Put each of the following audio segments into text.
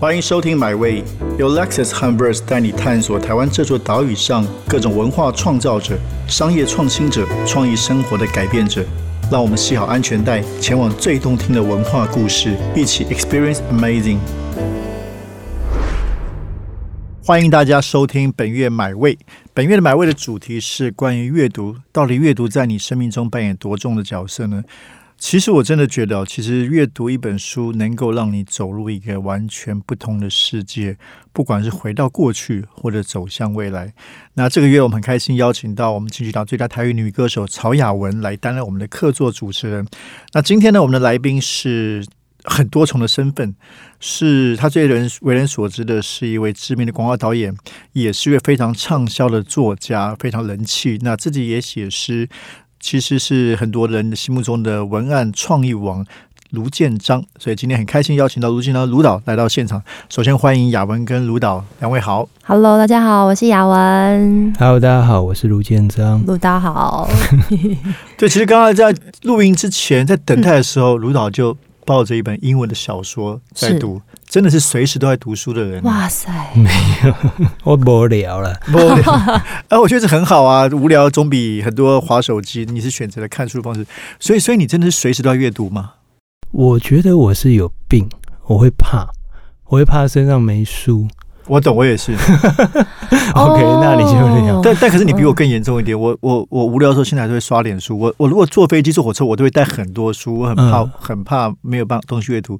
欢迎收听《My Way》，由 Lexus h u m b e r s 带你探索台湾这座岛屿上各种文化创造者、商业创新者、创意生活的改变者。让我们系好安全带，前往最动听的文化故事，一起 Experience Amazing。欢迎大家收听本月买位。本月的买位的主题是关于阅读，到底阅读在你生命中扮演多重的角色呢？其实我真的觉得，其实阅读一本书能够让你走入一个完全不同的世界，不管是回到过去或者走向未来。那这个月我们很开心邀请到我们金曲奖最佳台语女歌手曹雅文来担任我们的客座主持人。那今天呢，我们的来宾是很多重的身份，是他最人为人所知的是一位知名的广告导演，也是一位非常畅销的作家，非常人气。那自己也写诗。其实是很多人心目中的文案创意王卢建章，所以今天很开心邀请到卢建章卢导来到现场。首先欢迎雅文跟卢导两位好，Hello，大家好，我是雅文。Hello，大家好，我是卢建章。卢导好。对，其实刚刚在录音之前，在等待的时候，卢导就抱着一本英文的小说在读。真的是随时都在读书的人。哇塞，没有，我无聊了。无聊，哎，我觉得这很好啊，无聊总比很多划手机。你是选择了看书的方式，所以，所以你真的是随时都在阅读吗？我觉得我是有病，我会怕，我会怕身上没书。我懂，我也是。OK，那你就那样。但但可是你比我更严重一点。我我我无聊的时候，现在还是会刷脸书。我我如果坐飞机坐火车，我都会带很多书，我很怕很怕没有办东西阅读。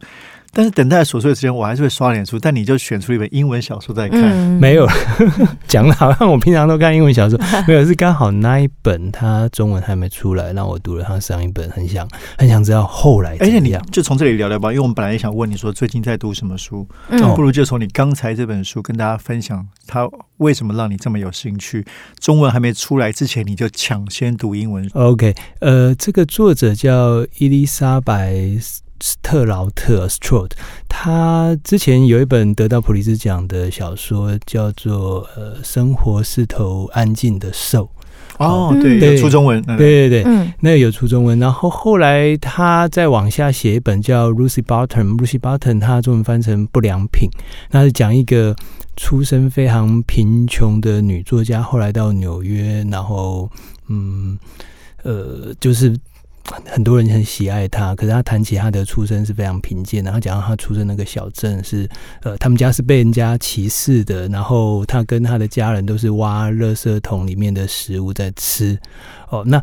但是等待琐碎的时间，我还是会刷脸书。但你就选出一本英文小说在看，没有 讲的好像我平常都看英文小说，没有是刚好那一本它中文还没出来，让我读了它上一本，很想很想知道后来。而且你就从这里聊聊吧，因为我们本来也想问你说最近在读什么书，嗯，不如就从你刚才这本书跟大家分享，它为什么让你这么有兴趣？中文还没出来之前，你就抢先读英文。OK，呃，这个作者叫伊丽莎白。斯特劳特 （Strode），他之前有一本得到普利兹奖的小说，叫做《呃，生活是头安静的兽》。哦，对，有出中文。对对对，嗯，那个有出中文。然后后来他再往下写一本叫《Lucy Button》，Lucy Barton 他中文翻成不良品，那是讲一个出身非常贫穷的女作家，后来到纽约，然后嗯，呃，就是。很多人很喜爱他，可是他谈起他的出身是非常贫贱的。他讲到他出生那个小镇是，呃，他们家是被人家歧视的，然后他跟他的家人都是挖垃圾桶里面的食物在吃。哦，那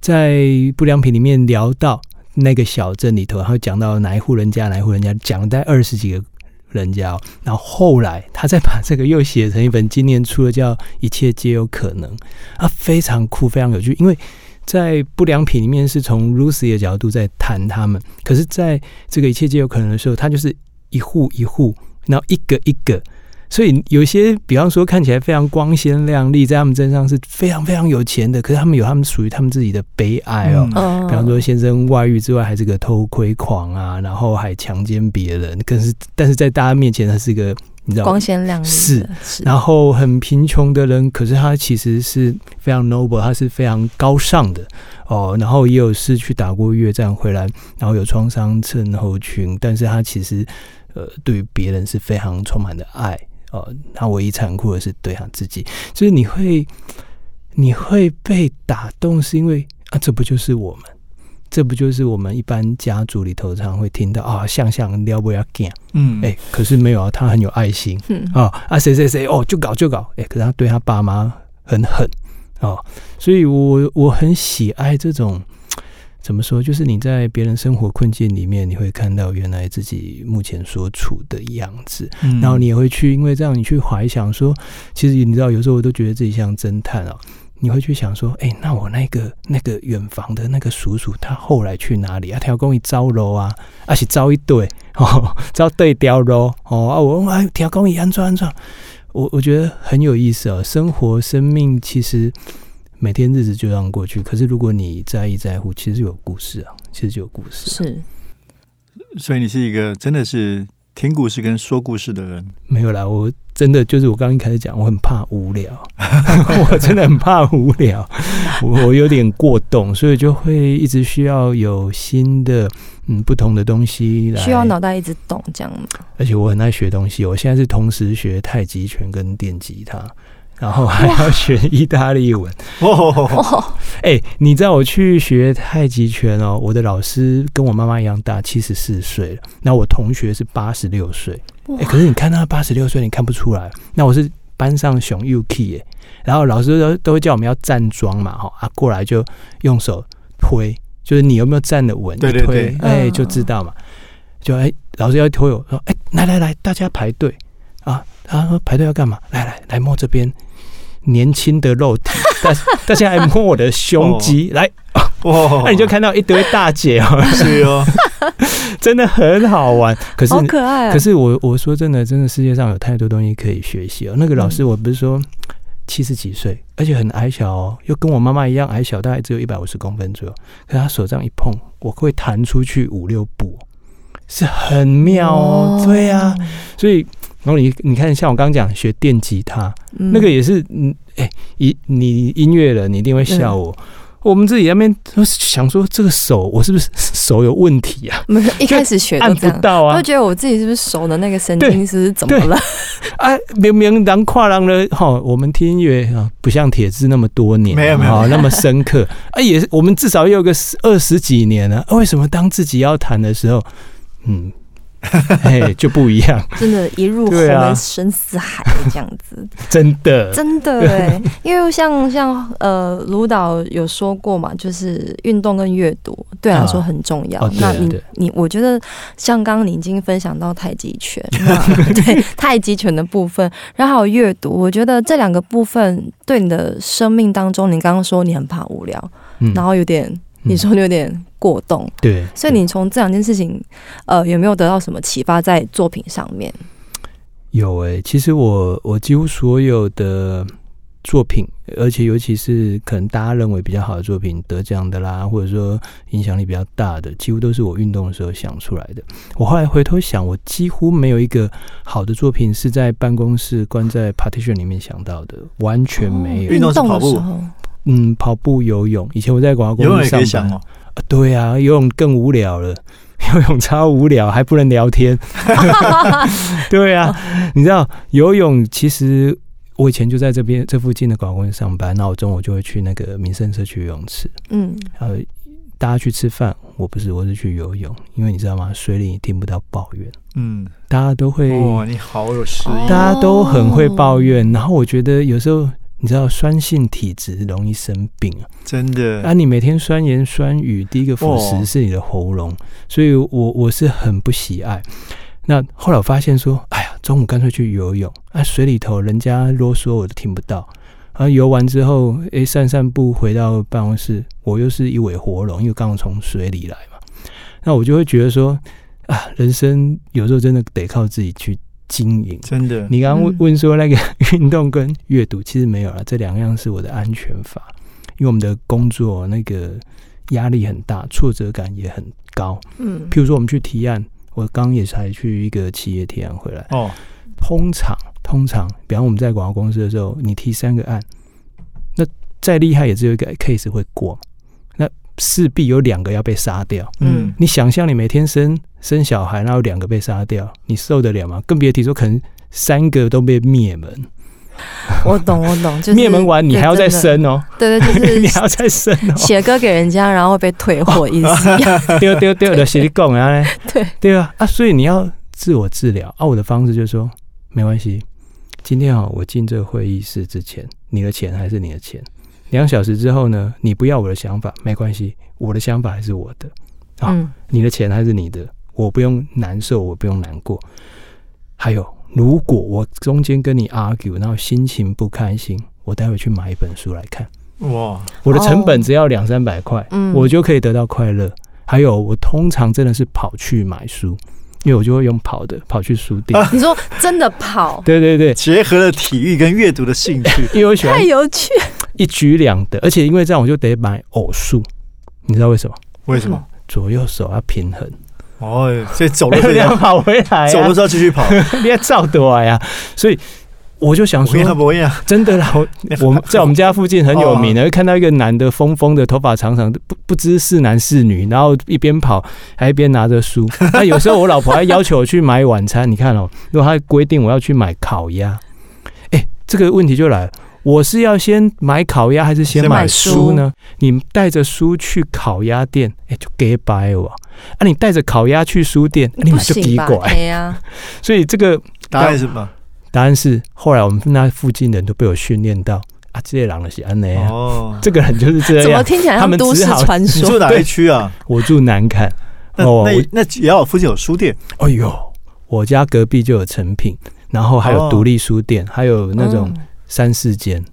在不良品里面聊到那个小镇里头，然后讲到哪一户人家，哪一户人家，讲了在二十几个人家。然后后来他再把这个又写成一本，今年出的叫《一切皆有可能》，啊，非常酷，非常有趣，因为。在不良品里面是从 Lucy 的角度在谈他们，可是在这个一切皆有可能的时候，他就是一户一户，然后一个一个，所以有些比方说看起来非常光鲜亮丽，在他们身上是非常非常有钱的，可是他们有他们属于他们自己的悲哀哦。比方说先生外遇之外还是个偷窥狂啊，然后还强奸别人，可是但是在大家面前他是个。你知道光鲜亮丽是，然后很贫穷的人，可是他其实是非常 noble，他是非常高尚的哦。然后也有是去打过越战回来，然后有创伤症候群，但是他其实呃对于别人是非常充满的爱哦。他唯一残酷的是对他自己，就是你会你会被打动，是因为啊，这不就是我们。这不就是我们一般家族里头常会听到啊，像像撩不要干，嗯，哎，可是没有啊，他很有爱心，嗯。啊啊，谁谁谁哦，就搞就搞，哎，可是他对他爸妈很狠哦，所以我我很喜爱这种怎么说，就是你在别人生活困境里面，你会看到原来自己目前所处的样子，嗯。然后你也会去，因为这样你去怀想说，其实你知道，有时候我都觉得自己像侦探啊。你会去想说，哎，那我那个那个远房的那个叔叔，他后来去哪里啊？条公一招楼啊，而且招一对 哦，招对雕楼哦啊！我哎，条公一安装安装，我我觉得很有意思哦。生活生命其实每天日子就这样过去，可是如果你在意在乎，其实有故事啊，其实就有故事。是，所以你是一个真的是听故事跟说故事的人。没有啦，我真的就是我刚刚一开始讲，我很怕无聊，我真的很怕无聊，我我有点过动，所以就会一直需要有新的嗯不同的东西来，需要脑袋一直动这样吗？而且我很爱学东西，我现在是同时学太极拳跟电吉他。然后还要学意大利文哦，哦，哎、你知道我去学太极拳哦，我的老师跟我妈妈一样大，七十四岁了。那我同学是八十六岁，哎、可是你看他八十六岁，你看不出来。那我是班上熊 UK 耶，然后老师都都会叫我们要站桩嘛，哈啊，过来就用手推，就是你有没有站的稳，对一推对对哎、嗯就知道嘛。就哎、老师要推我说，哎、来来来，大家排队啊。他说排队要干嘛？来来来摸这边年轻的肉体，大大家来摸我的胸肌，来，哇，那 你就看到一堆大姐哦，是哦，真的很好玩。可是好可爱啊！可是我我说真的，真的世界上有太多东西可以学习哦。那个老师，嗯我不是说七十几岁，而且很矮小哦，又跟我妈妈一样矮小，大概只有一百五十公分左右。可是他手这样一碰，我会弹出去五六步，是很妙哦。对啊，所以然后你你看，像我刚刚讲学电吉他，嗯那个也是，嗯，哎、一你音乐人，你一定会笑我。我们自己那边都想说，这个手我是不是 手有问题啊？没有一开始学按不都这样，到啊都！觉得我自己是不是手的那个神经是是怎么了？啊，明明当跨浪了哈，我们听音乐啊，不像铁子那么多年，没有没有啊，那么深刻啊，也是我们至少也有个十二十几年了、啊。为什么当自己要弹的时候，嗯，嘿，就不一样，真的，一入红对啊。门深似海这样子，真的，真的哎。因为像像呃，卢导有说过嘛，就是运动跟阅读对来说很重要。那你对。你，我觉得像刚刚你已经分享到太极拳，对太极拳的部分，然后还有阅读，我觉得这两个部分对你的生命当中，你刚刚说你很怕无聊，嗯。然后有点。你说你有点过动，对，所以你从这两件事情，呃，有没有得到什么启发在作品上面？有诶、其实我我几乎所有的作品，而且尤其是可能大家认为比较好的作品得奖的啦，或者说影响力比较大的，几乎都是我运动的时候想出来的。我后来回头想，我几乎没有一个好的作品是在办公室关在 partition 里面想到的，完全没有。运动是跑步的时候，嗯，跑步、游泳，以前我在广告游泳也可公司上班，以想哦，啊对啊，游泳更无聊了。游泳超无聊，还不能聊天。对啊，你知道游泳其实我以前就在这边这附近的广告公司上班，那我中午就会去那个民生社区游泳池，嗯，然后大家去吃饭，我不是，我是去游泳，因为你知道吗？水里你听不到抱怨，嗯，大家都会，哇，你好有诗哦意，大家都很会抱怨，然后我觉得有时候。你知道酸性体质容易生病啊！真的啊，你每天酸言酸语，第一个腐哦蚀是你的喉咙，所以我我是很不喜爱。那后来我发现说，哎呀，中午干脆去游泳啊，水里头人家啰嗦我都听不到。啊，游完之后，诶，散散步回到办公室，我又是一尾活龙，因为刚刚从水里来嘛。那我就会觉得说，啊，人生有时候真的得靠自己去经营。真的，你刚刚问嗯。问说那个 运动跟阅读，其实没有了，这两样是我的安全法，因为我们的工作那个压力很大，挫折感也很高。嗯，譬如说我们去提案，我刚也才去一个企业提案回来，哦，通常通常，比方我们在广告公司的时候，你提三个案，那再厉害也只有一个 case 会过，那势必有两个要被杀掉。嗯，你想象你每天生生小孩，然后两个被杀掉，你受得了吗？更别提说可能三个都被灭门，我懂，我懂，就是灭门完你还要再生哦，真的对对，你就是 还要再生哦，写歌给人家，然后会被退货，意思一样。丢丢丢的谁讲啊？对，对啊啊，所以你要自我治疗啊。我的方式就是说，没关系，今天啊，我进这个会议室之前，你的钱还是你的钱。两小时之后呢，你不要我的想法没关系，我的想法还是我的。啊嗯你的钱还是你的，我不用难受，我不用难过。还有，如果我中间跟你 argue，然后心情不开心，我待会去买一本书来看，哇，我的成本哦只要两三百块，嗯我就可以得到快乐。还有，我通常真的是跑去买书，因为我就会用跑的跑去书店。啊 你说真的跑，对对对，结合了体育跟阅读的兴趣，因为我喜欢太有趣。一举两得，而且因为这样我就得买偶数，你知道为什么？为什么？左右手要平衡。哦，所以走路 是你要要跑回来、啊，走路是要继续跑，你要照得来呀。所以我就想说。真的啦，我我们在我们家附近很有名的，会看到一个男的疯疯的，头发长长的，不不知是男是女，然后一边跑还一边拿着书。那有时候我老婆还要求我去买晚餐，你看哦，如果她规定我要去买烤鸭，哎，这个问题就来了。我是要先买烤鸭还是先买书呢？你带着书去烤鸭店，哎、就给掰哦。啊，你带着烤鸭去书店，你不买就行吧？奇怪。对呀，所以这个答案是什么？答案是，后来我们那附近人都被我训练到啊，这些人是安内啊，哦，这个人就是这样。怎么听起来他像都市们只好传说？你住哪一区啊？我住南坎，那哦，那那也要附近有书店哎呦，我家隔壁就有成品，然后还有哦独立书店，还有那种嗯三四间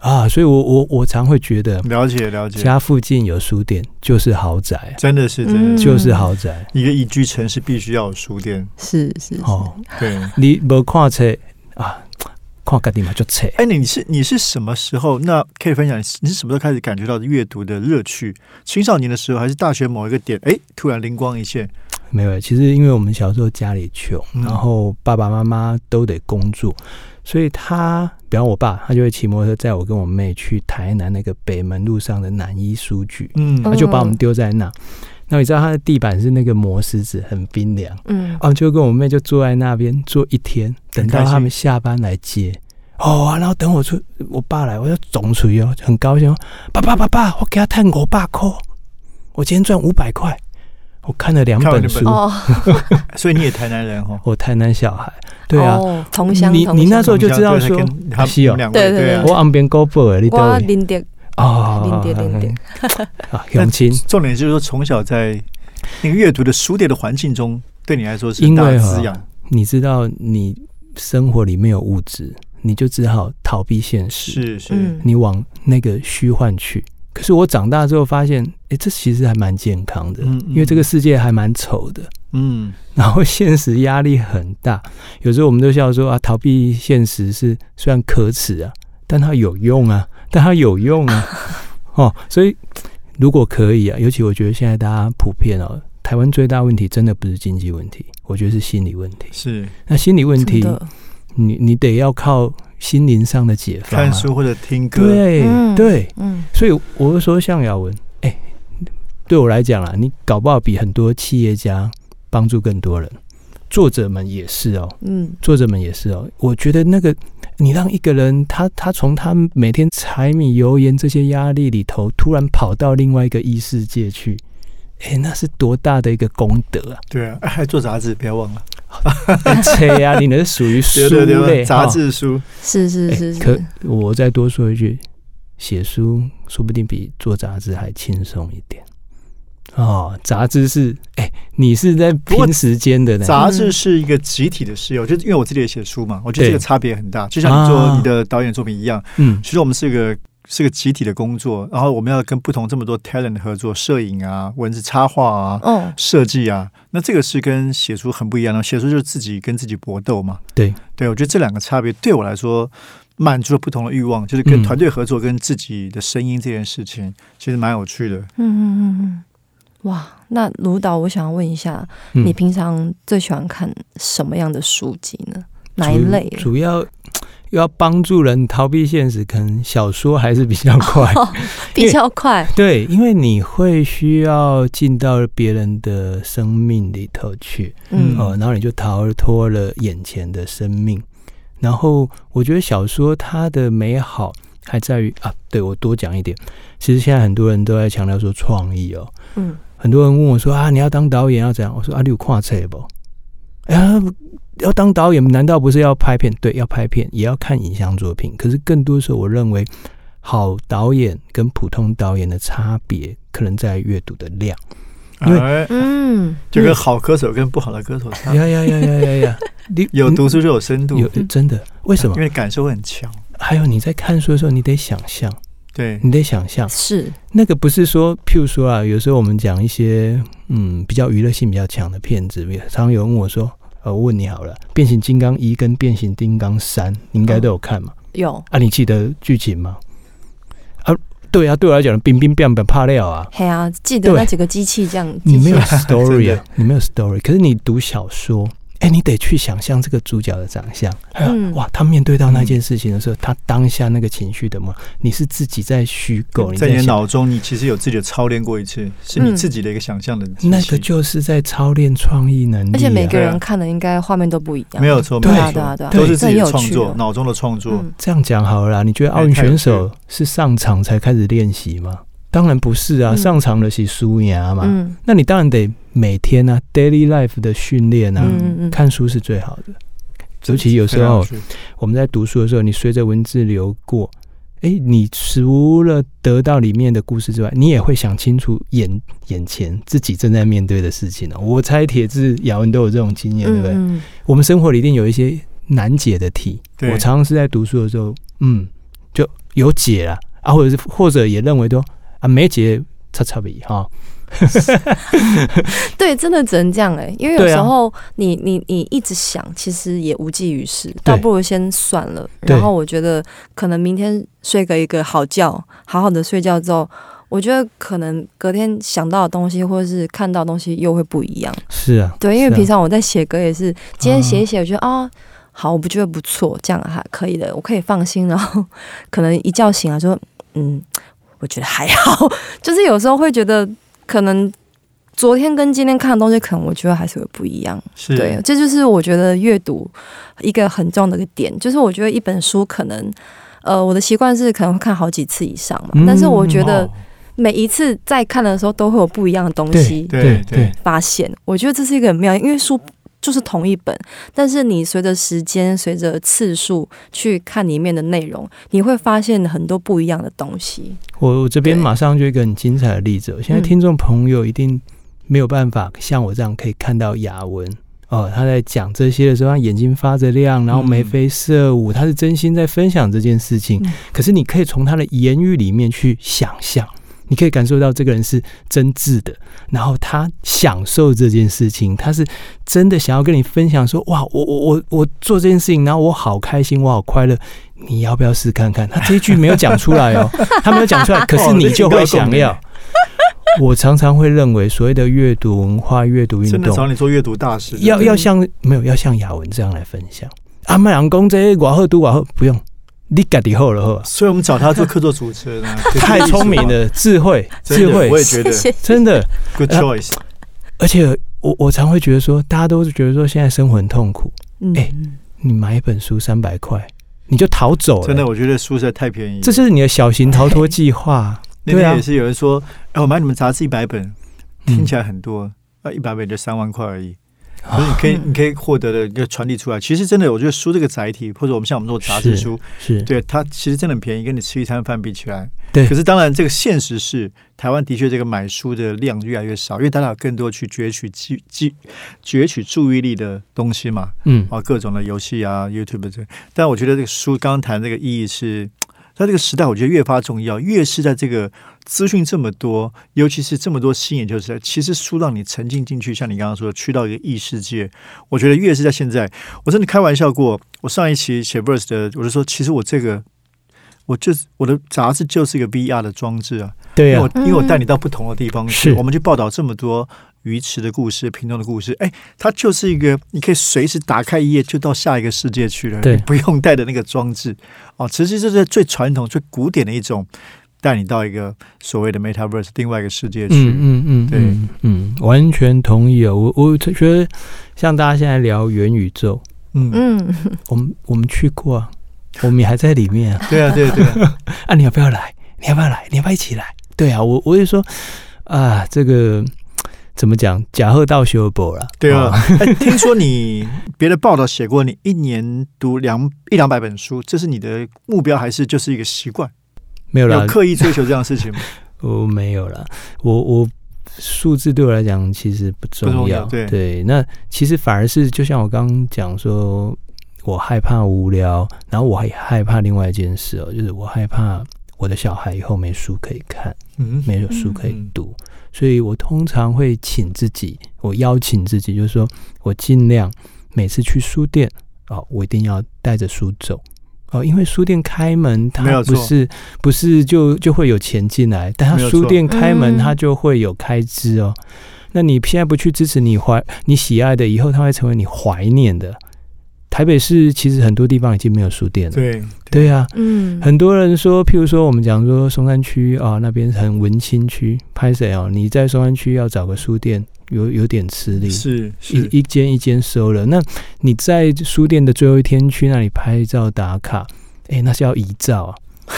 啊，所以我我我常会觉得了解了解，家附近有书店就是豪宅，真的是真的就是豪宅一个宜居城市必须要有书店。是是是，哦。对，你无看册啊，看家己嘛就册。哎，你是你是什么时候？那可以分享，你是什么时候开始感觉到阅读的乐趣？青少年的时候，还是大学某一个点？哎，突然灵光一现。没有，其实因为我们小时候家里穷，嗯然后爸爸妈妈都得工作，所以他，比方我爸，他就会骑摩托车载我跟我妹去台南那个北门路上的南一书局，嗯。他就把我们丢在那。那你知道他的地板是那个磨石子，很冰凉，嗯，啊，就跟我妹就坐在那边坐一天，等到他们下班来接。哦、啊，然后等我出，我爸来，我就总出哦，很高兴哦，爸爸爸爸，我给他探五百块，我今天赚五百块，我看了两本本书，哦，所以你也台南人哦。我台南小孩，对啊，哦，同乡，你你那时候就知道对说跟他是哦。们两位对对对我岸边高步的，你都我林蝶哦，零点零点啊，永清，重点就是说，从小在那个阅读的书店的环境中，对你来说是因为大滋养。你知道你生活里没有物质，你就只好逃避现实，是是，嗯，你往那个虚幻去。可是我长大之后发现，哎、这其实还蛮健康的，嗯因为这个世界还蛮丑的，嗯，然后现实压力很大。有时候我们都笑说啊，逃避现实是虽然可耻啊，但它有用啊，但它有用啊。哦，所以如果可以啊，尤其我觉得现在大家普遍哦，台湾最大问题真的不是经济问题，我觉得是心理问题。是那心理问题，你你得要靠心灵上的解放、啊。看书或者听歌，对、嗯对，嗯，所以我就说，像雅文，哎、对我来讲啦，你搞不好比很多企业家帮助更多人，作者们也是哦，嗯，作者们也是哦。我觉得那个，你让一个人，他他从他每天柴米油盐这些压力里头，突然跑到另外一个异世界去，哎、那是多大的一个功德啊！对啊，哎还做杂志，不要忘了，切呀、你那是属于书对对类对，杂志书，是是哎是。可，我再多说一句，写书说不定比做杂志还轻松一点。哦，杂志是哎、你是在拼时间的呢。杂志是一个集体的事业，我觉得因为我自己也写书嘛，我觉得对这个差别很大，就像你做啊。你的导演作品一样，嗯，其实我们是一个是个集体的工作，然后我们要跟不同这么多 talent 合作，摄影啊、文字插画啊、哦，设计啊，那这个是跟写书很不一样的。写书就是自己跟自己搏斗嘛。对，对我觉得这两个差别对我来说满足了不同的欲望，就是跟嗯团队合作、跟自己的声音这件事情，其实蛮有趣的。嗯嗯嗯嗯，哇，那卢导，我想要问一下，嗯你平常最喜欢看什么样的书籍呢？哪一主类？主要要帮助人逃避现实，可能小说还是比较快。比较快，对，因为你会需要进到别人的生命里头去，嗯哦，然后你就逃脱了眼前的生命。然后我觉得小说它的美好还在于啊，对我多讲一点。其实现在很多人都在强调说创意哦，嗯，很多人问我说啊，你要当导演要怎样？我说啊，你有跨册不？哎呀，要当导演难道不是要拍片？对，要拍片，也要看影像作品。可是更多时候，我认为好导演跟普通导演的差别，可能在阅读的量。因为哎，嗯，就跟好歌手跟不好的歌手差，呀呀呀呀呀呀！你有读书就有深度，有真的？为什么因？为感受很强。还有你在看书的时候，你得想象，对，你得想象，是，那个不是说，譬如说啊，有时候我们讲一些嗯比较娱乐性比较强的片子，常常有人问我说，呃，我问你好了，《变形金刚一》跟《变形金刚三》，你应该都有看嘛？有，啊，你记得剧情吗？啊，对啊，对我来讲，冰冰变变怕料啊。嘿啊，记得那几个机器这样，你没有 story 啊，你没有 story，可是你读小说，哎、你得去想象这个主角的长相，还有、嗯。哇，他面对到那件事情的时候，他当下那个情绪的嘛，你是自己在虚构，你在你的脑中，你其实有自己的操练过一次，是你自己的一个想象的那个就是在操练创意能力、啊，而且每个人看的应该画面都不一样。没有错，对没有错对啊对啊都是自己有创作，脑中的创作。嗯，这样讲好了啦，你觉得奥运选手是上场才开始练习吗？当然不是啊，嗯。上场的是输牙嘛。嗯。那你当然得每天啊，daily life 的训练啊，嗯嗯嗯，看书是最好的。尤其有时候我们在读书的时候，你随着文字流过，哎，你除了得到里面的故事之外，你也会想清楚眼眼前自己正在面对的事情呢、我猜铁志、雅文都有这种经验，对不对？嗯我们生活里一定有一些难解的题，我常常是在读书的时候，嗯，就有解了啊，或者是或者也认为都啊没解，差差别哈，对，真的只能这样哎、因为有时候你你你一直想，其实也无济于事，倒不如先算了。然后我觉得可能明天睡个一个好觉，好好的睡觉之后，我觉得可能隔天想到的东西或者是看到的东西又会不一样。是啊，对，因为平常我在写歌也是，今天写一写，我觉得啊。好，我不觉得不错，这样还可以的，我可以放心。然后可能一觉醒来说，嗯，我觉得还好。就是有时候会觉得，可能昨天跟今天看的东西，可能我觉得还是会不一样。是对，这就是我觉得阅读一个很重要的一个点，就是我觉得一本书可能，呃，我的习惯是可能会看好几次以上嘛，嗯但是我觉得哦每一次在看的时候都会有不一样的东西对对对发现，我觉得这是一个很妙，因为书。就是同一本，但是你随着时间、随着次数去看里面的内容，你会发现很多不一样的东西。我我这边马上就一个很精彩的例子，现在嗯听众朋友一定没有办法像我这样可以看到雅文。哦，他在讲这些的时候，他眼睛发着亮，然后眉飞色舞，他是真心在分享这件事情。嗯可是你可以从他的言语里面去想象，你可以感受到这个人是真挚的，然后他享受这件事情，他是真的想要跟你分享说，哇，我我我我做这件事情，然后我好开心，我好快乐。你要不要试看看？他这一句没有讲出来哦，他没有讲出来，可是你就会想要。我常常会认为，所谓的阅读文化、阅读运真的动，找你做阅读大师，要要像没有要像雅文这样来分享。阿，麦阳公这我好读我好不用，你家己好了好，所以我们找他做客座主持人啊，太聪明了，智慧真的，智慧我，也觉得。真的。good choice。而且我我常会觉得说，大家都是觉得说现在生活很痛苦，嗯，哎你买一本书三百块，你就逃走了，真的，我觉得书实在太便宜。这就是你的小型逃脱计划。对啊那边也是有人说，哎，我买你们杂志一百本，嗯听起来很多，啊，一百本就三万块而已。可是你可以，你可以获得的一个传递出来。其实真的，我觉得书这个载体，或者我们像我们做杂志是书，是，对它其实真的很便宜，跟你吃一餐饭比起来。对可是当然，这个现实是台湾的确这个买书的量越来越少，因为大家有更多去攫取记记攫取注意力的东西嘛，嗯，啊，各种的游戏啊，YouTube 这。但我觉得这个书刚刚谈这个意义是，在这个时代，我觉得越发重要，越是在这个资讯这么多，尤其是这么多新研究时代，其实书让你沉浸进去，像你刚刚说的，去到一个异世界，我觉得越是在现在，我真的开玩笑过，我上一期写 verse 的，我就说，其实我这个。我就是我的杂志就是一个 VR 的装置啊，对呀、因为我因为我带你到不同的地方去，我们去报道这么多鱼池的故事、屏东的故事，哎，它就是一个你可以随时打开一页就到下一个世界去了，对你不用带的那个装置哦。其实这是最传统、最古典的一种，带你到一个所谓的 Metaverse 另外一个世界去。嗯嗯嗯，对嗯嗯，完全同意哦。我我觉得像大家现在聊元宇宙，嗯，嗯，我们我们去过啊，我们也还在里面啊。对啊，对啊对啊，啊，你要不要来？你要不要来？你要不要一起来？对啊，我我就说啊，这个怎么讲？假贺到修博了，对啊 听说你别的报道写过，你一年读两一两百本书，这是你的目标，还是就是一个习惯？没有啦。有，刻意追求这样的事情吗？我 没有啦，我我数字对我来讲其实不重要，对。对那其实反而是就像我刚刚讲说，我害怕无聊，然后我还害怕另外一件事哦，就是我害怕我的小孩以后没书可以看，嗯，没有书可以嗯读，所以我通常会请自己，我邀请自己，就是说我尽量每次去书店哦，我一定要带着书走哦，因为书店开门，它没有错不是不是就就会有钱进来，但它没有错书店开门，嗯它就会有开支哦。那你现在不去支持你怀你喜爱的，以后它会成为你怀念的。台北市其实很多地方已经没有书店了，对对啊，嗯，很多人说，譬如说我们讲说松山区啊，那边很文青区，拍谁哦？你在松山区要找个书店，有有点吃力，是是一一间一间收了。那你在书店的最后一天去那里拍照打卡，哎、那是要遗照啊。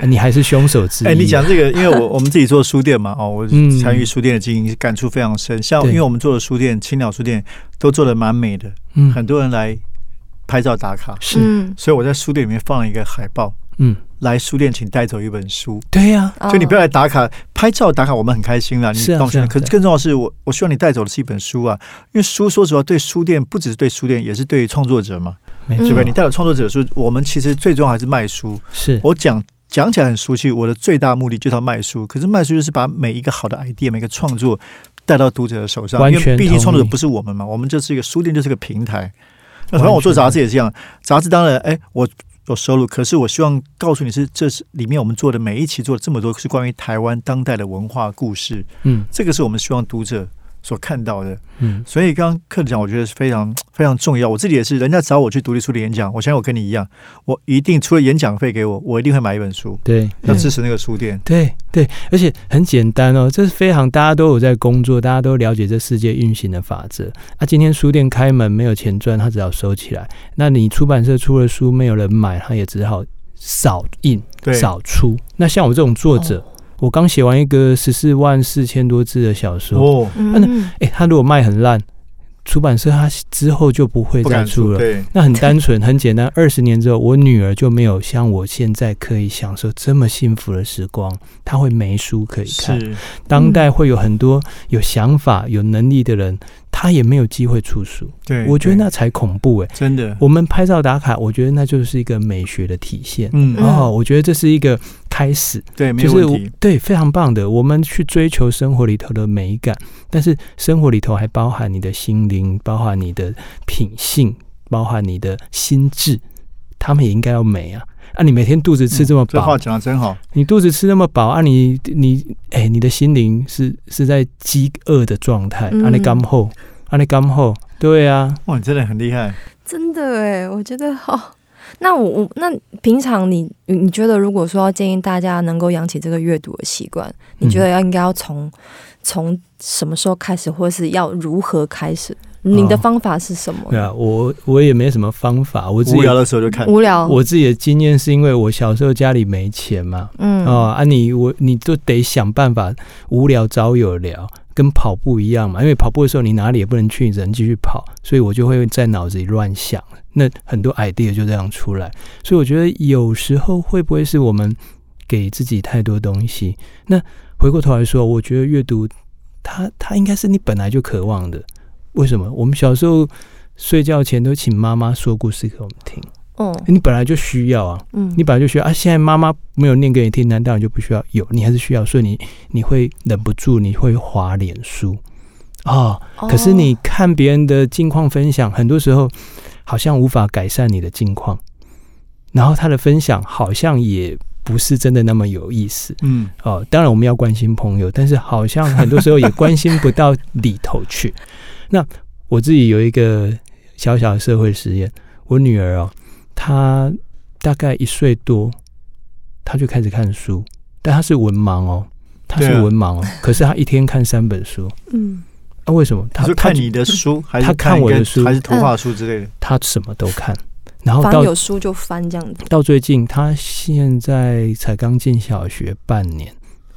啊你还是凶手之一。哎、你讲这个，因为我 我们自己做书店嘛，哦，我嗯参与书店的经营，感触非常深。像因为我们做的书店，青鸟书店都做的蛮美的，嗯很多人来拍照打卡，是。嗯，所以我在书店里面放了一个海报，嗯，来书店请带走一本书。对呀、哦。所以你不要来打卡拍照打卡，我们很开心啦。你是啊放心可是更重要的是，我我希望你带走的是一本书啊，因为书说实话，对书店不只是对书店，也是对创作者嘛，没错，对不对？你带有创作者的书，我们其实最重要还是卖书。是。我讲讲起来很熟悉，我的最大目的就是要卖书。可是卖书就是把每一个好的 idea、每个创作带到读者的手上，完全因为毕竟创作者不是我们嘛，我们就是一个书店，就是个平台。那同样，我做杂志也是这样，杂志当然，哎，我有收入，可是我希望告诉你是，这是里面我们做的每一期做了这么多是关于台湾当代的文化故事，嗯。这个是我们希望读者所看到的。嗯所以刚刚课讲，我觉得是非常非常重要。我自己也是，人家找我去独立书的演讲，我相信我跟你一样，我一定除了演讲费给我，我一定会买一本书，对对要支持那个书店。对对，而且很简单哦，这是非常大家都有在工作，大家都了解这世界运行的法则。啊，今天书店开门没有钱赚，他只好收起来。那你出版社出了书没有人买，他也只好少印对，少出。那像我这种作者，我刚写完一个十四万四千多字的小说，哦，嗯，诶，他如果卖很烂，出版社他之后就不会再出了。对，那很单纯，很简单。二十年之后，我女儿就没有像我现在可以享受这么幸福的时光，她会没书可以看。当代会有很多有想法、有能力的人，他也没有机会出书。对，我觉得那才恐怖诶。真的，我们拍照打卡，我觉得那就是一个美学的体现。嗯，嗯哦，我觉得这是一个开始，对，没就是我有问题。对非常棒的。我们去追求生活里头的美感，但是生活里头还包含你的心灵，包含你的品性，包含你的心智，他们也应该要美啊！啊，你每天肚子吃这么饱，这话讲的真好，你肚子吃那么饱啊你，你哎、你的心灵是是在饥饿的状态，嗯啊，你干后，啊，你干后，对啊，哇，你真的很厉害。真的哎，我觉得好。那我我那平常你你你觉得，如果说要建议大家能够养起这个阅读的习惯，你觉得要应该要从从什么时候开始，或是要如何开始？你的哦方法是什么？对啊，我我也没什么方法，我自己无聊的时候就看，无聊，我自己的经验是因为我小时候家里没钱嘛，嗯哦啊你我你都得想办法，无聊找有聊，跟跑步一样嘛。因为跑步的时候你哪里也不能去，只能继续跑，所以我就会在脑子里乱想，那很多 idea 就这样出来。所以我觉得有时候会不会是我们给自己太多东西？那回过头来说，我觉得阅读它它应该是你本来就渴望的。为什么？我们小时候睡觉前都请妈妈说故事给我们听，哦你本来就需要啊。嗯你本来就需要啊，现在妈妈没有念给你听，难道你就不需要？有，你还是需要，所以你你会忍不住，你会滑脸书啊、哦可是你看别人的近况分享，很多时候好像无法改善你的近况，然后他的分享好像也不是真的那么有意思嗯，哦。当然我们要关心朋友，但是好像很多时候也关心不到里头去。那我自己有一个小小的社会实验，我女儿哦，她大概一岁多，她就开始看书，但她是文盲哦，她是文盲哦，可是她一天看三本书，嗯啊，为什么？你她她说看你的书，还是他看我的书还是图画书之类的？她什么都看，然后到正有书就翻这样子。到最近，她现在才刚进小学半年，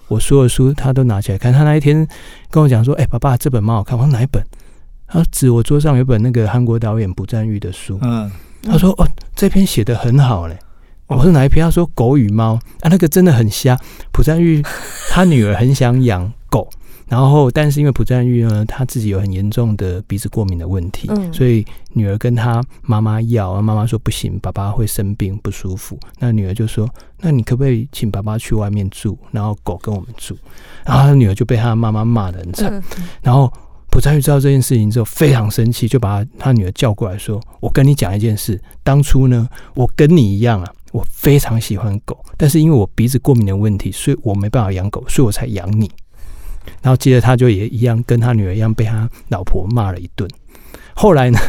我所有书她都拿起来看。她那一天跟我讲说：“哎、爸爸，这本蛮好看。”我说：“哪一本？”她指我桌上有本那个韩国导演朴赞玉的书。嗯，他说：“哦，这篇写的很好嘞。”哦我说哪一篇？他说《狗与猫》啊，那个真的很瞎。朴赞玉 他女儿很想养狗，然后但是因为朴赞玉呢，他自己有很严重的鼻子过敏的问题，嗯所以女儿跟他妈妈要，啊妈妈说不行，爸爸会生病不舒服。那女儿就说：“那你可不可以请爸爸去外面住，然后狗跟我们住？”然后他女儿就被他妈妈骂的很惨。嗯然后朴赞玉知道这件事情之后非常生气，就把他女儿叫过来说：“我跟你讲一件事，当初呢，我跟你一样啊，我非常喜欢狗，但是因为我鼻子过敏的问题，所以我没办法养狗，所以我才养你。”然后接着他就也一样跟他女儿一样被他老婆骂了一顿。后来呢？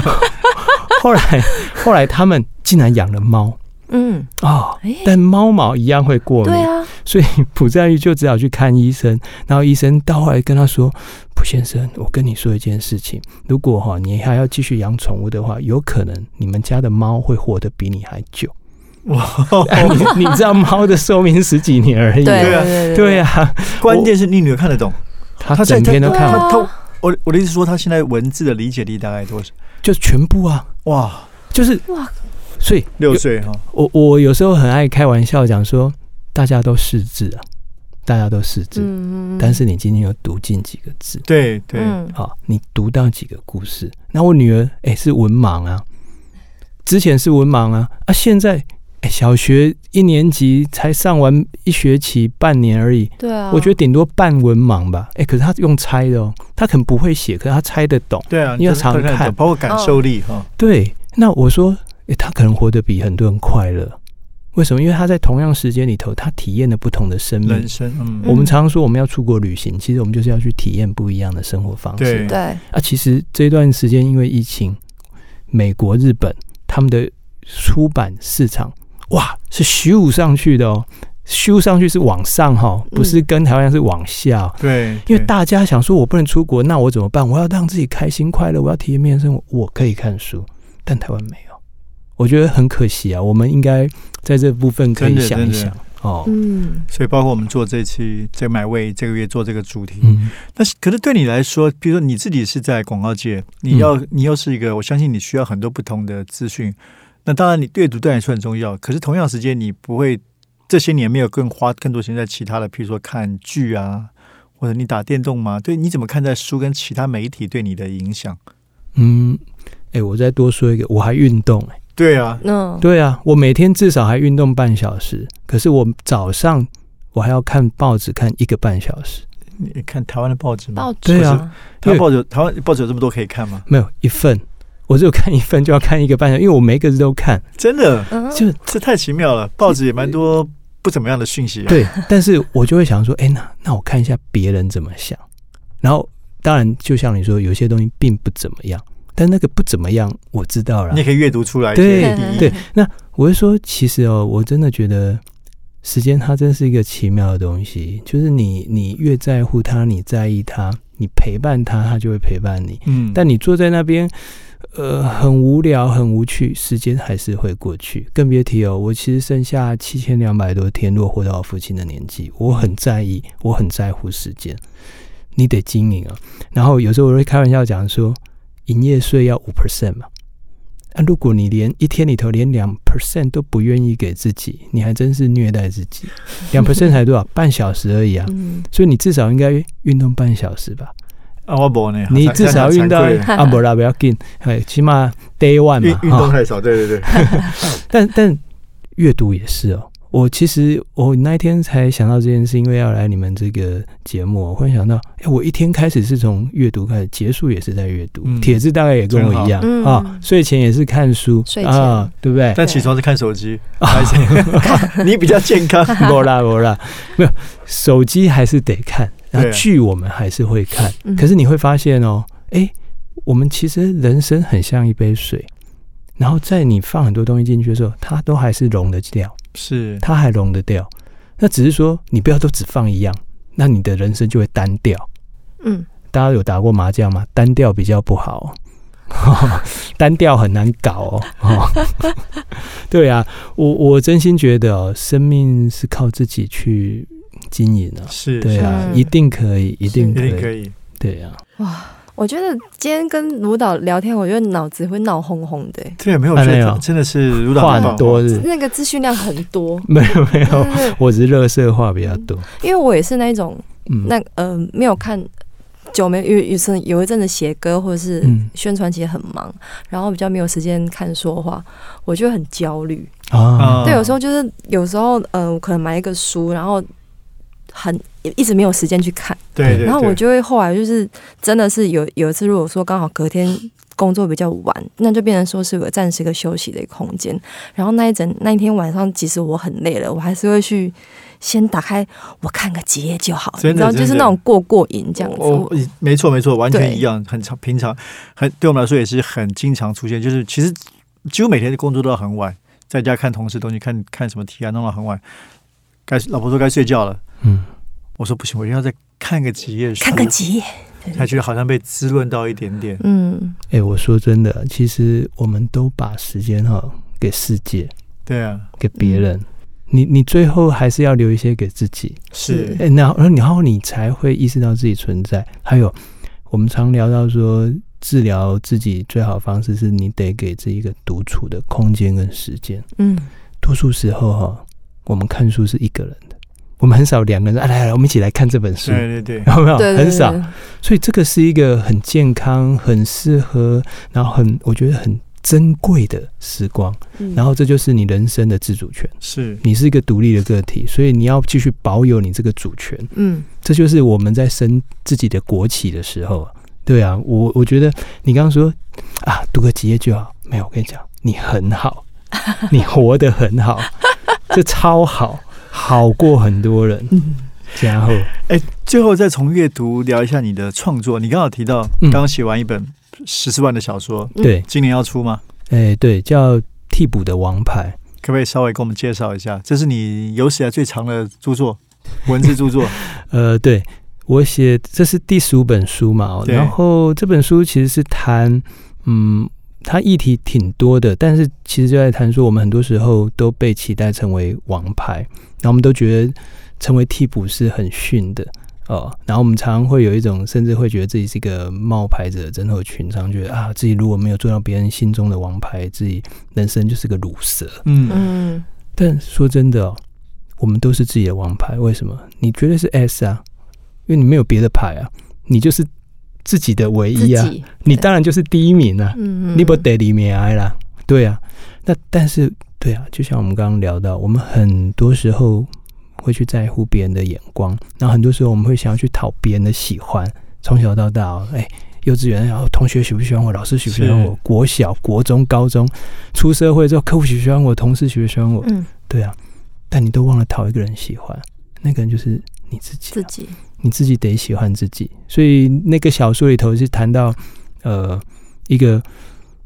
后来后来他们竟然养了猫嗯，哦，哎，但猫毛一样会过敏。对啊，所以朴赞玉就只好去看医生，然后医生到后来跟他说：“朴先生，我跟你说一件事情，如果哈你还要继续养宠物的话，有可能你们家的猫会活得比你还久。哇，你你知道猫的寿命十几年而已，对对啊。对对啊，关键是你女儿看得懂。他他在整天都看。完，对啊他我我的意思说，她现在文字的理解力大概多少？就全部啊，哇，就是哇，所以六岁哈，我我有时候很爱开玩笑讲说，大家都识字啊，大家都识字，嗯但是你今天有读进几个字？对对，嗯好，你读到几个故事？那我女儿哎、是文盲啊，之前是文盲啊，啊现在哎、小学一年级才上完一学期半年而已，对啊，我觉得顶多半文盲吧。哎、可是他用猜的哦，他可能不会写，可是他猜得懂。对啊，因为就是常看包括感受力哈。对，那我说，哎、他可能活得比很多人快乐。为什么？因为他在同样时间里头，他体验了不同的生命人。生，嗯，我们常常说我们要出国旅行，其实我们就是要去体验不一样的生活方式。对对，啊，其实这段时间因为疫情，美国、日本他们的出版市场哇是咻上去的哦，咻上去是往上哈，不是跟台湾一样是往下哦、对，因为大家想说我不能出国，那我怎么办？我要让自己开心快乐，我要体验面生活，我可以看书，但台湾没有，我觉得很可惜啊。我们应该在这部分可以想一想哦。嗯，所以包括我们做这期这买位这个月做这个主题，嗯那是可是对你来说，比如说你自己是在广告界，你要、你又是一个，我相信你需要很多不同的资讯。那当然，你阅读对你来说很重要，可是同样时间你不会这些年没有更花更多时间在其他的，譬如说看剧啊，或者你打电动吗？对，你怎么看待书跟其他媒体对你的影响？嗯，哎、我再多说一个，我还运动哎、对啊，嗯，对啊，我每天至少还运动半小时，可是我早上我还要看报纸看一个半小时，你看台湾的报纸吗？报纸对啊台湾报纸，台湾报纸有这么多可以看吗？没有一份，我只有看一份就要看一个半小时，因为我每一个字都看，真的，嗯，就这太奇妙了。报纸也蛮多不怎么样的讯息、啊。对，但是我就会想说，哎、那那我看一下别人怎么想，然后当然就像你说，有些东西并不怎么样，但那个不怎么样我知道了你也，可以阅读出来对。对，那我是说，其实哦，我真的觉得时间它真是一个奇妙的东西，就是你你越在乎它，你在意它，你陪伴它，它就会陪伴你。嗯，但你坐在那边，呃，很无聊、很无趣，时间还是会过去。更别提哦，我其实剩下七千两百多天，若活到我父亲的年纪，我很在意，我很在乎时间。你得经营啊。然后有时候我会开玩笑讲说，营业税要五 percent 嘛。啊，如果你连一天里头连两 percent 都不愿意给自己，你还真是虐待自己。两 percent 才多少？半小时而已啊。嗯，所以你至少应该运动半小时吧。啊，我不呢，你至少运到这样很惭愧啊，不啦，不要紧，哎，起码 day one 嘛，运运动太少，对对对，但但阅读也是哦。我其实我那一天才想到这件事，因为要来你们这个节目，我忽然想到，哎，我一天开始是从阅读开始，结束也是在阅读。嗯子大概也跟我一样啊嗯，睡前也是看书睡前啊，对不对？但起床是看手机，还是你比较健康？不 啦不啦，没有手机还是得看，然后剧我们还是会看。嗯可是你会发现哦，哎，我们其实人生很像一杯水，然后在你放很多东西进去的时候，它都还是溶得掉，是它还融得掉。那只是说你不要都只放一样，那你的人生就会单调。嗯，大家有打过麻将吗？单调比较不好。单调很难搞哦，哦 对啊，我我真心觉得哦，生命是靠自己去经营啊，是，对啊，嗯一定可以，一定一可以，定可以。对啊，我觉得今天跟卢导聊天，我觉得脑子会闹哄哄的，对，没有，没有。得真的是如话很多是，那个资讯量很多。没有没有，我只是乐色话比较多，因为我也是那种嗯，那呃没有看久没有有时有一阵子写歌或者是嗯。宣传其实很忙，然后比较没有时间看说话，我就很焦虑。啊，对，有时候就是有时候呃，我可能买一个书，然后很一直没有时间去看。对对，然后我就会后来就是真的是有有一次，如果说刚好隔天工作比较晚，那就变成说是有个暂时一个休息的一个空间。然后那一整那一天晚上，其实我很累了，我还是会去先打开我看个几页就好，真的你知道，就是那种过过瘾这样子。我我没错没错，完全一样，很常平常，很对我们来说也是很经常出现。就是其实几乎每天的工作都要很晚，在家看同事东西，看看什么题啊，弄到很晚。该老婆说该睡觉了，嗯，我说不行，我一定要再看个几页书，看个几页，他觉得好像被滋润到一点点。嗯，哎、我说真的，其实我们都把时间哈给世界，对啊，给别人，你你最后还是要留一些给自己。是。哎、然后然后你才会意识到自己存在。还有，我们常聊到说，治疗自己最好方式是你得给自己一个独处的空间跟时间。嗯，多数时候哈，我们看书是一个人的，我们很少两个人。啊，来来，我们一起来看这本书，对对对，有没有？对对很少。所以这个是一个很健康、很适合，然后很我觉得很珍贵的时光。嗯然后这就是你人生的自主权。是你是一个独立的个体，所以你要继续保有你这个主权。嗯这就是我们在升自己的国企的时候啊。对啊，我我觉得你刚刚说啊，读个几页就好，没有，我跟你讲，你很好，你活得很好，这超好，好过很多人。嗯然后，哎，最后再从阅读聊一下你的创作。你刚好提到嗯刚刚写完一本十四万的小说，嗯对，今年要出吗？哎，对，叫替补的王牌。可不可以稍微给我们介绍一下？这是你有史以来最长的著作，文字著作。呃，对我写这是第十五本书嘛，哦然后这本书其实是谈，嗯，它议题挺多的，但是其实就在谈说，我们很多时候都被期待成为王牌，然后我们都觉得成为替补是很逊的。哦，然后我们常常会有一种，甚至会觉得自己是一个冒牌者症候群，常常觉得啊，自己如果没有做到别人心中的王牌，自己人生就是个卤蛇。嗯，嗯但说真的哦，我们都是自己的王牌。为什么？你绝对是 S 啊，因为你没有别的牌啊，你就是自己的唯一啊，你当然就是第一名啊，嗯你不得里面挨啦，对啊。那但是对啊，就像我们刚刚聊到，我们很多时候会去在乎别人的眼光，然后很多时候我们会想要去讨别人的喜欢，从小到大哦，哎。幼稚园，然后同学喜不喜欢我，老师喜不喜欢我是，国小、国中、高中，出社会之后，客户喜不喜欢我，同事喜不喜欢我，嗯。对啊，但你都忘了讨一个人喜欢，那个人就是你自己啊、自己，你自己得喜欢自己。所以那个小说里头是谈到，呃，一个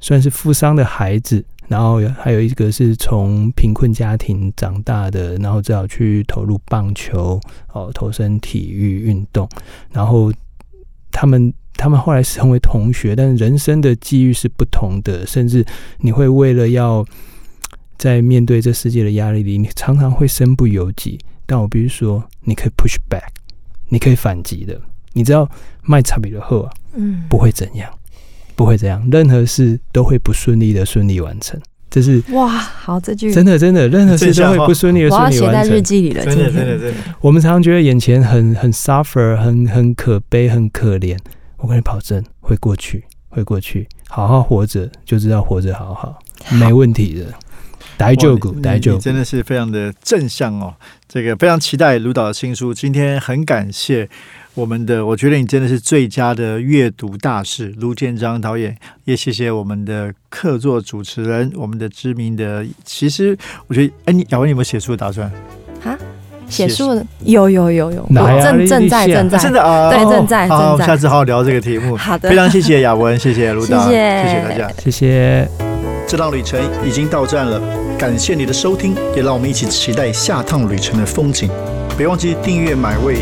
算是富商的孩子，然后还有一个是从贫困家庭长大的，然后只好去投入棒球，哦，投身体育运动，然后他们。他们后来成为同学，但人生的际遇是不同的，甚至你会为了要在面对这世界的压力里，你常常会身不由己。但我必须说，你可以 push back，你可以反击的。你知道卖差比的后啊，嗯，不会怎样，不会怎样，任何事都会不顺利的顺利完成。这是哇，好，这句真的，真的，任何事都会不顺利的我要顺利完写在日成。记里了。真的真的真的，我们常常觉得眼前很很 suffer，很很可悲，很可怜。我跟你保证，会过去，会过去。好好活着，就知道活着好好，没问题的。大哇丈夫，你大丈夫。你真的是非常的正向哦。这个非常期待卢导的新书。今天很感谢我们的，我觉得你真的是最佳的阅读大使卢建章导演，也谢谢我们的客座主持人，我们的知名的。其实我觉得，哎，你雅文有没有写书的打算？啊，写书的有有有有，正正在正在啊正在真的啊，对哦正在好，下次好好聊这个题目。好的非，常谢谢雅文，谢谢卢导，谢谢谢谢大家。谢谢。这趟旅程已经到站了，感谢你的收听，也让我们一起期待下趟旅程的风景。别忘记订阅买位。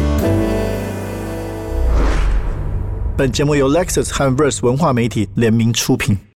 本节目由 Lexus 和 Verse 文化媒体联名出品。